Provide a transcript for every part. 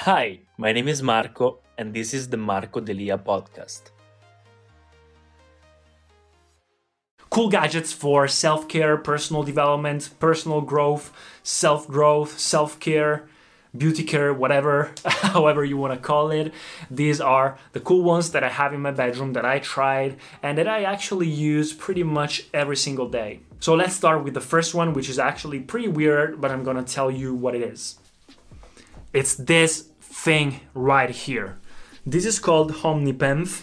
Hi, my name is Marco, and this is the Marco Delia podcast. Cool gadgets for self care, personal development, personal growth, self growth, self care, beauty care, whatever, however you want to call it. These are the cool ones that I have in my bedroom that I tried and that I actually use pretty much every single day. So let's start with the first one, which is actually pretty weird, but I'm gonna tell you what it is. It's this thing right here. This is called OmniPEMF.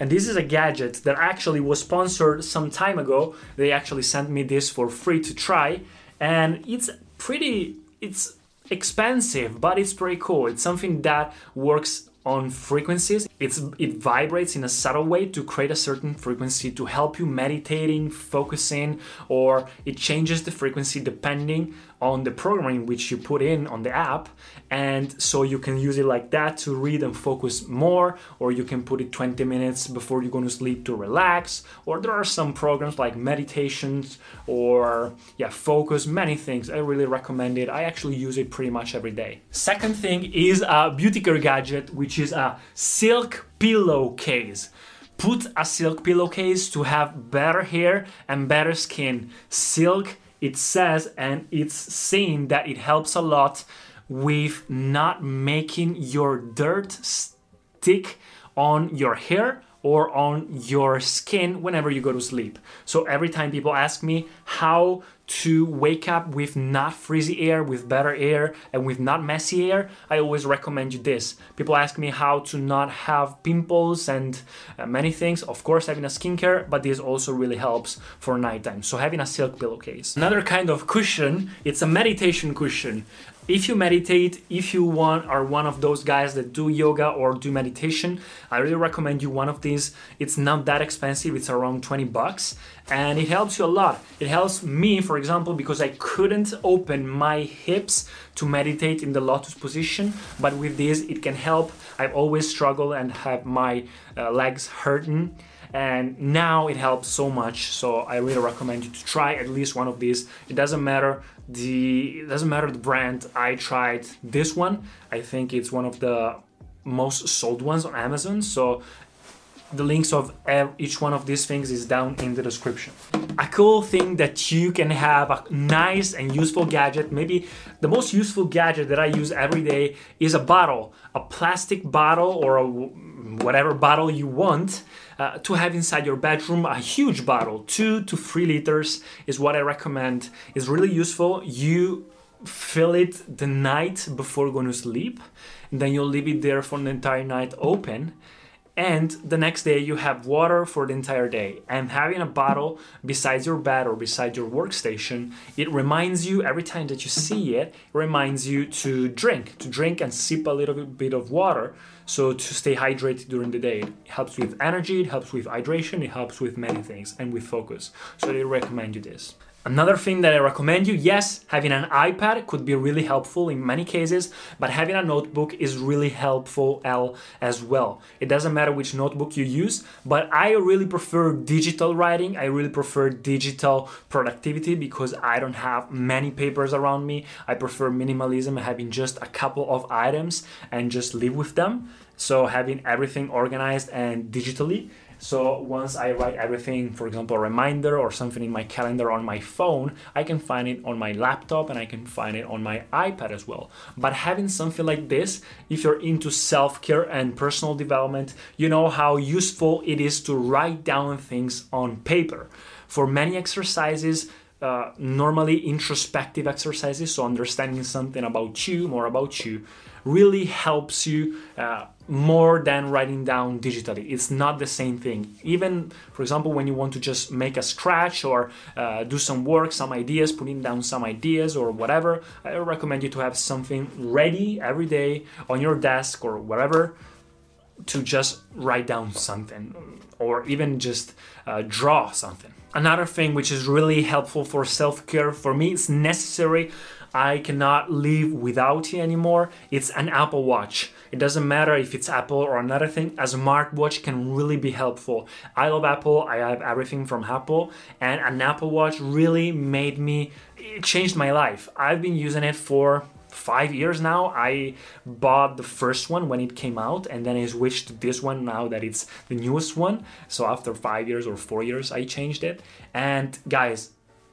And this is a gadget that actually was sponsored some time ago. They actually sent me this for free to try. And it's pretty, it's expensive, but it's pretty cool. It's something that works on frequencies. It's it vibrates in a subtle way to create a certain frequency to help you meditating, focusing, or it changes the frequency depending on the programming which you put in on the app and so you can use it like that to read and focus more or you can put it 20 minutes before you go to sleep to relax or there are some programs like meditations or yeah focus many things. I really recommend it. I actually use it pretty much every day. Second thing is a beauty care gadget which is a silk pillowcase. Put a silk pillowcase to have better hair and better skin. Silk it says and it's seen that it helps a lot with not making your dirt stick on your hair or on your skin whenever you go to sleep. So every time people ask me how to wake up with not frizzy air, with better air, and with not messy air, I always recommend you this. People ask me how to not have pimples and uh, many things. Of course, having a skincare, but this also really helps for nighttime. So having a silk pillowcase. Another kind of cushion, it's a meditation cushion if you meditate, if you want are one of those guys that do yoga or do meditation, I really recommend you one of these. It's not that expensive, it's around 20 bucks and it helps you a lot. It helps me, for example, because I couldn't open my hips to meditate in the lotus position, but with this it can help. I've always struggled and have my uh, legs hurting and now it helps so much so i really recommend you to try at least one of these. It doesn't matter the it doesn't matter the brand. I tried this one. I think it's one of the most sold ones on amazon so the links of each one of these things is down in the description. A cool thing that you can have a nice and useful gadget, maybe the most useful gadget that I use every day is a bottle, a plastic bottle or a, whatever bottle you want uh, to have inside your bedroom. A huge bottle, two to three liters is what I recommend. It's really useful. You fill it the night before going to sleep, and then you'll leave it there for the entire night open and the next day you have water for the entire day. And having a bottle besides your bed or beside your workstation it reminds you every time that you see it, it reminds you to drink to drink and sip a little bit of water. So to stay hydrated during the day it helps with energy it helps with hydration it helps with many things and with focus. So i recommend you this Another thing that I recommend you, yes, having an iPad could be really helpful in many cases, but having a notebook is really helpful as well. It doesn't matter which notebook you use, but I really prefer digital writing. I really prefer digital productivity because I don't have many papers around me. I prefer minimalism, having just a couple of items and just live with them. So having everything organized and digitally so once I write everything, for example, a reminder or something in my calendar on my phone, I can find it on my laptop and I can find it on my iPad as well. But having something like this, if you're into self care and personal development, you know how useful it is to write down things on paper. For many exercises, uh, normally introspective exercises, so understanding something about you, more about you, really helps you uh, more than writing down digitally. It's not the same thing. Even, for example, when you want to just make a scratch or uh, do some work, some ideas, putting down some ideas or whatever, I recommend you to have something ready every day on your desk or wherever to just write down something or even just uh, draw something. Another thing which is really helpful for self care, for me, it's necessary. I cannot live without it anymore. It's an Apple Watch. It doesn't matter if it's Apple or another thing, a smartwatch can really be helpful. I love Apple, I have everything from Apple, and an Apple Watch really made me, it changed my life. I've been using it for five years now. I bought the first one when it came out, and then I switched to this one now that it's the newest one. So after five years or four years, I changed it. And guys,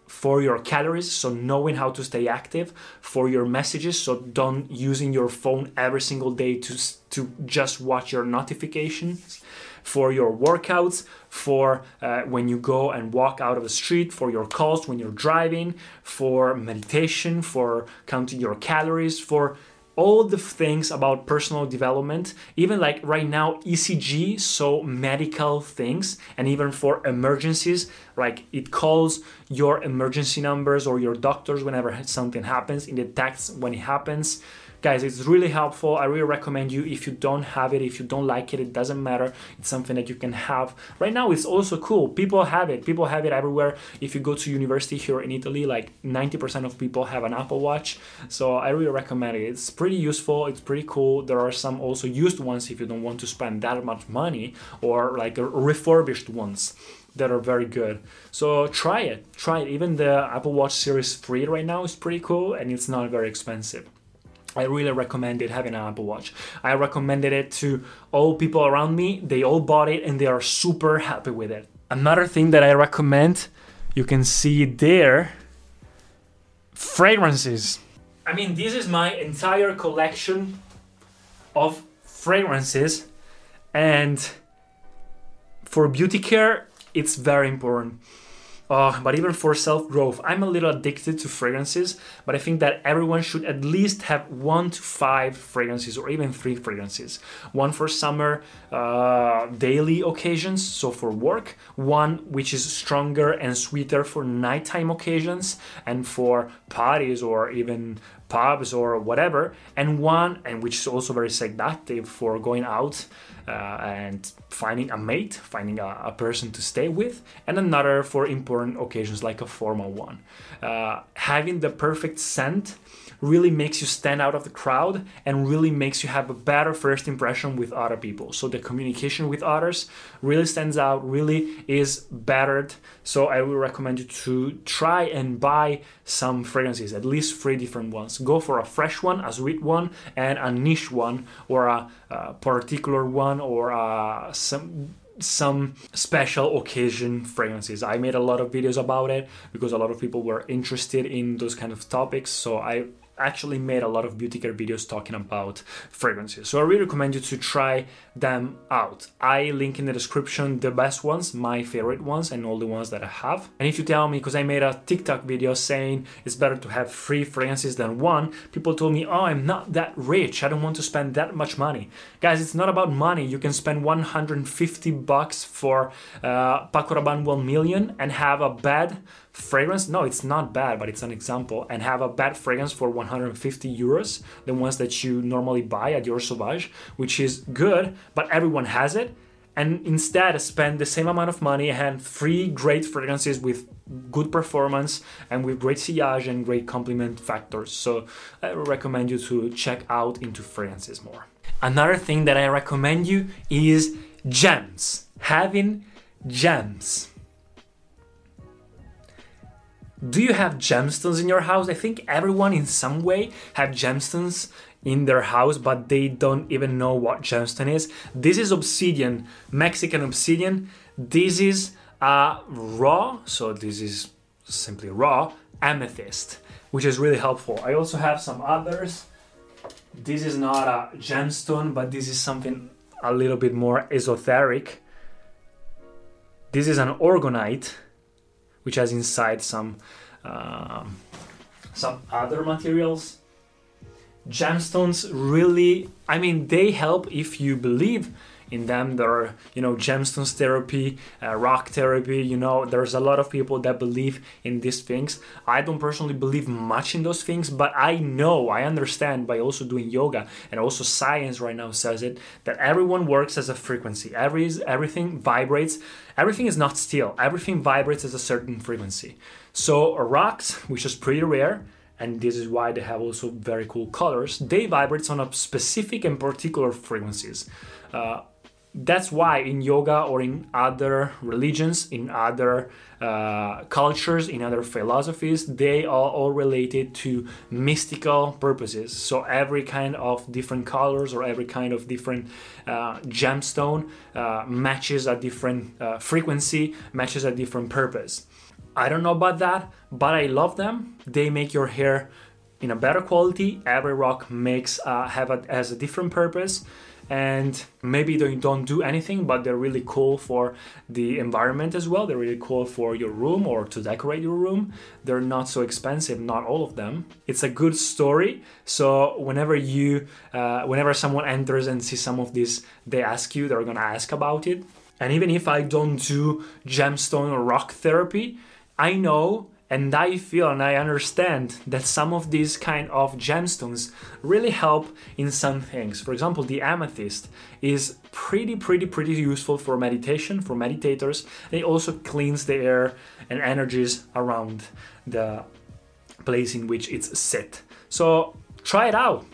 for your calories so knowing how to stay active for your messages so don't using your phone every single day to to just watch your notifications for your workouts for uh, when you go and walk out of the street for your calls when you're driving for meditation for counting your calories for all the things about personal development, even like right now, ECG, so medical things, and even for emergencies, like it calls your emergency numbers or your doctors whenever something happens, it detects when it happens guys it's really helpful. I really recommend you. If you don't have it if you don't like it it doesn't matter. It's something that you can have. Right now it's also cool. People have it. People have it everywhere. If you go to university here in italy like 90% of people have an apple watch. So i really recommend it. It's pretty useful. It's pretty cool. There are some also used ones if you don't want to spend that much money or like refurbished ones that are very good. So try it. Try it. Even the Apple Watch Series 3 right now is pretty cool and it's not very expensive. I really recommended having an Apple Watch. I recommended it to all people around me. They all bought it and they are super happy with it. Another thing that I recommend, you can see there, fragrances. I mean, this is my entire collection of fragrances and for beauty care, it's very important. Uh, but even for self growth, I'm a little addicted to fragrances, but I think that everyone should at least have one to five fragrances or even three fragrances. One for summer, uh, daily occasions, so for work, one which is stronger and sweeter for nighttime occasions and for parties or even pubs or whatever, and one and which is also very seductive for going out uh, and finding a mate, finding a, a, person to stay with, and another for important occasions like a formal one. Uh, having the perfect scent really makes you stand out of the crowd and really makes you have a better first impression with other people. So the communication with others really stands out, really is bettered. So I will recommend you to try and buy some fragrances, at least three different ones. Go for a fresh one, a sweet one, and a niche one, or a, a particular one, or a, some some special occasion fragrances. I made a lot of videos about it because a lot of people were interested in those kind of topics. So I actually made a lot of beauty care videos talking about fragrances. So I really recommend you to try them out. I link in the description the best ones, my favorite ones, and all the ones that I have. And if you tell me, because I made a TikTok video saying it's better to have three fragrances than one, people told me, oh, I'm not that rich. I don't want to spend that much money. Guys, it's not about money. You can spend 150 bucks for uh, Paco Rabanne 1 million and have a bed fragrance no it's not bad but it's an example. And have a bad fragrance for 150 euros the ones that you normally buy at Dior Sauvage which is good but everyone has it. And instead spend the same amount of money and three great fragrances with good performance and with great sillage and great compliment factors. So i recommend you to check out into fragrances more. Another thing that i recommend you is gems. Having gems do you have gemstones in your house? I think everyone in some way have gemstones in their house, but they don't even know what gemstone is. This is obsidian, Mexican obsidian. This is a raw, so this is simply raw amethyst, which is really helpful. I also have some others. This is not a gemstone, but this is something a little bit more esoteric. This is an orgonite which has inside some um, some other materials. Gemstones really, I mean, they help if you believe in them. There are you know gemstones therapy uh, rock therapy you know there's a lot of people that believe in these things. I don't personally believe much in those things but i know i understand by also doing yoga and also science right now says it that everyone works as a frequency. Every everything vibrates. Everything is not still. Everything vibrates as a certain frequency. So rocks which is pretty rare and this is why they have also very cool colors they vibrate on a specific and particular frequencies. Uh, that's why in yoga or in other religions in other uh, cultures in other philosophies they are all related to mystical purposes. So every kind of different colors or every kind of different uh, gemstone uh, matches a different uh, frequency matches a different purpose. I don't know about that but i love them. They make your hair in a better quality. Every rock makes uh, have a, has a different purpose and maybe they don't do anything but they're really cool for the environment as well. They're really cool for your room or to decorate your room. They're not so expensive not all of them. It's a good story. So whenever you uh, whenever someone enters and sees some of these they ask you they're gonna ask about it. And even if i don't do gemstone or rock therapy i know and I feel and I understand that some of these kind of gemstones really help in some things. For example, the amethyst is pretty, pretty, pretty useful for meditation, for meditators. It also cleans the air and energies around the place in which it's set. So try it out.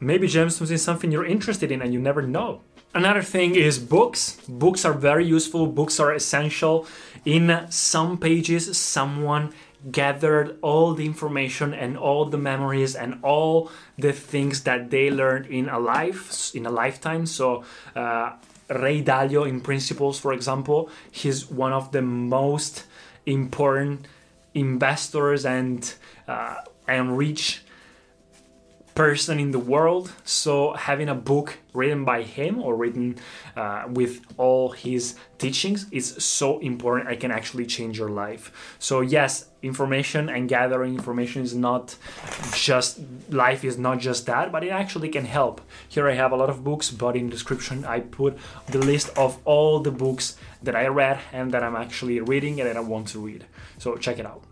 Maybe gemstones is something you're interested in and you never know. Another thing is books. Books are very useful, books are essential. In some pages, someone gathered all the information and all the memories and all the things that they learned in a life in a lifetime. So uh, ray dalio in principles for example he's one of the most important investors and uh, and rich person in the world. So having a book written by him or written uh, with all his teachings is so important. I can actually change your life. So yes, information and gathering information is not just life is not just that, but it actually can help. Here I have a lot of books, but in description I put the list of all the books that I read and that I'm actually reading and that I want to read. So check it out.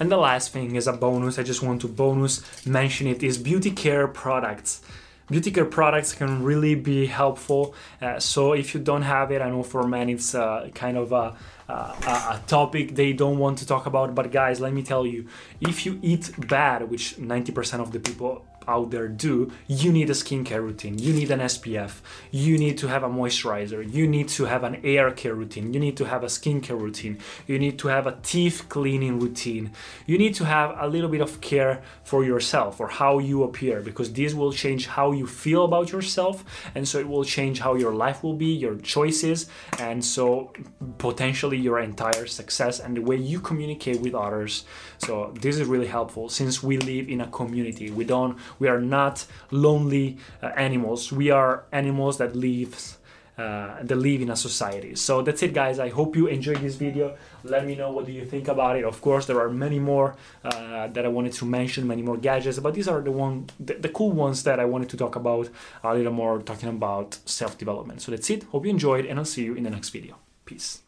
And the last thing is a bonus, I just want to bonus mention it, is beauty care products. Beauty care products can really be helpful. Uh, so if you don't have it, I know for men it's uh, kind of a, a, a, topic they don't want to talk about. But guys, let me tell you, if you eat bad, which 90% of the people out there do, you need a skincare routine. You need an SPF. You need to have a moisturizer. You need to have an air care routine. You need to have a skincare routine. You need to have a teeth cleaning routine. You need to have a little bit of care for yourself or how you appear because this will change how you feel about yourself. And so it will change how your life will be, your choices, and so potentially your entire success and the way you communicate with others. So this is really helpful since we live in a community. We don't we are not lonely uh, animals. We are animals that live uh, that live in a society. So that's it, guys. I hope you enjoyed this video. Let me know what do you think about it. Of course, there are many more uh, that I wanted to mention, many more gadgets, but these are the one, the, the cool ones that I wanted to talk about a little more, talking about self-development. So that's it. Hope you enjoyed, and I'll see you in the next video. Peace.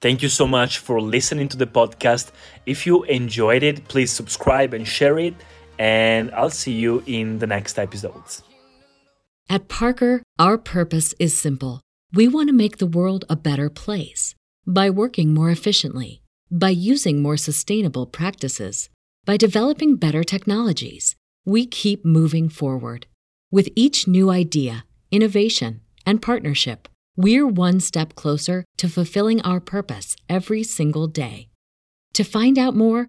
Thank you so much for listening to the podcast. If you enjoyed it, please subscribe and share it and I'll see you in the next episodes. At Parker, our purpose is simple. We want to make the world a better place by working more efficiently, by using more sustainable practices, by developing better technologies. We keep moving forward. With each new idea, innovation, and partnership, we're one step closer to fulfilling our purpose every single day. To find out more,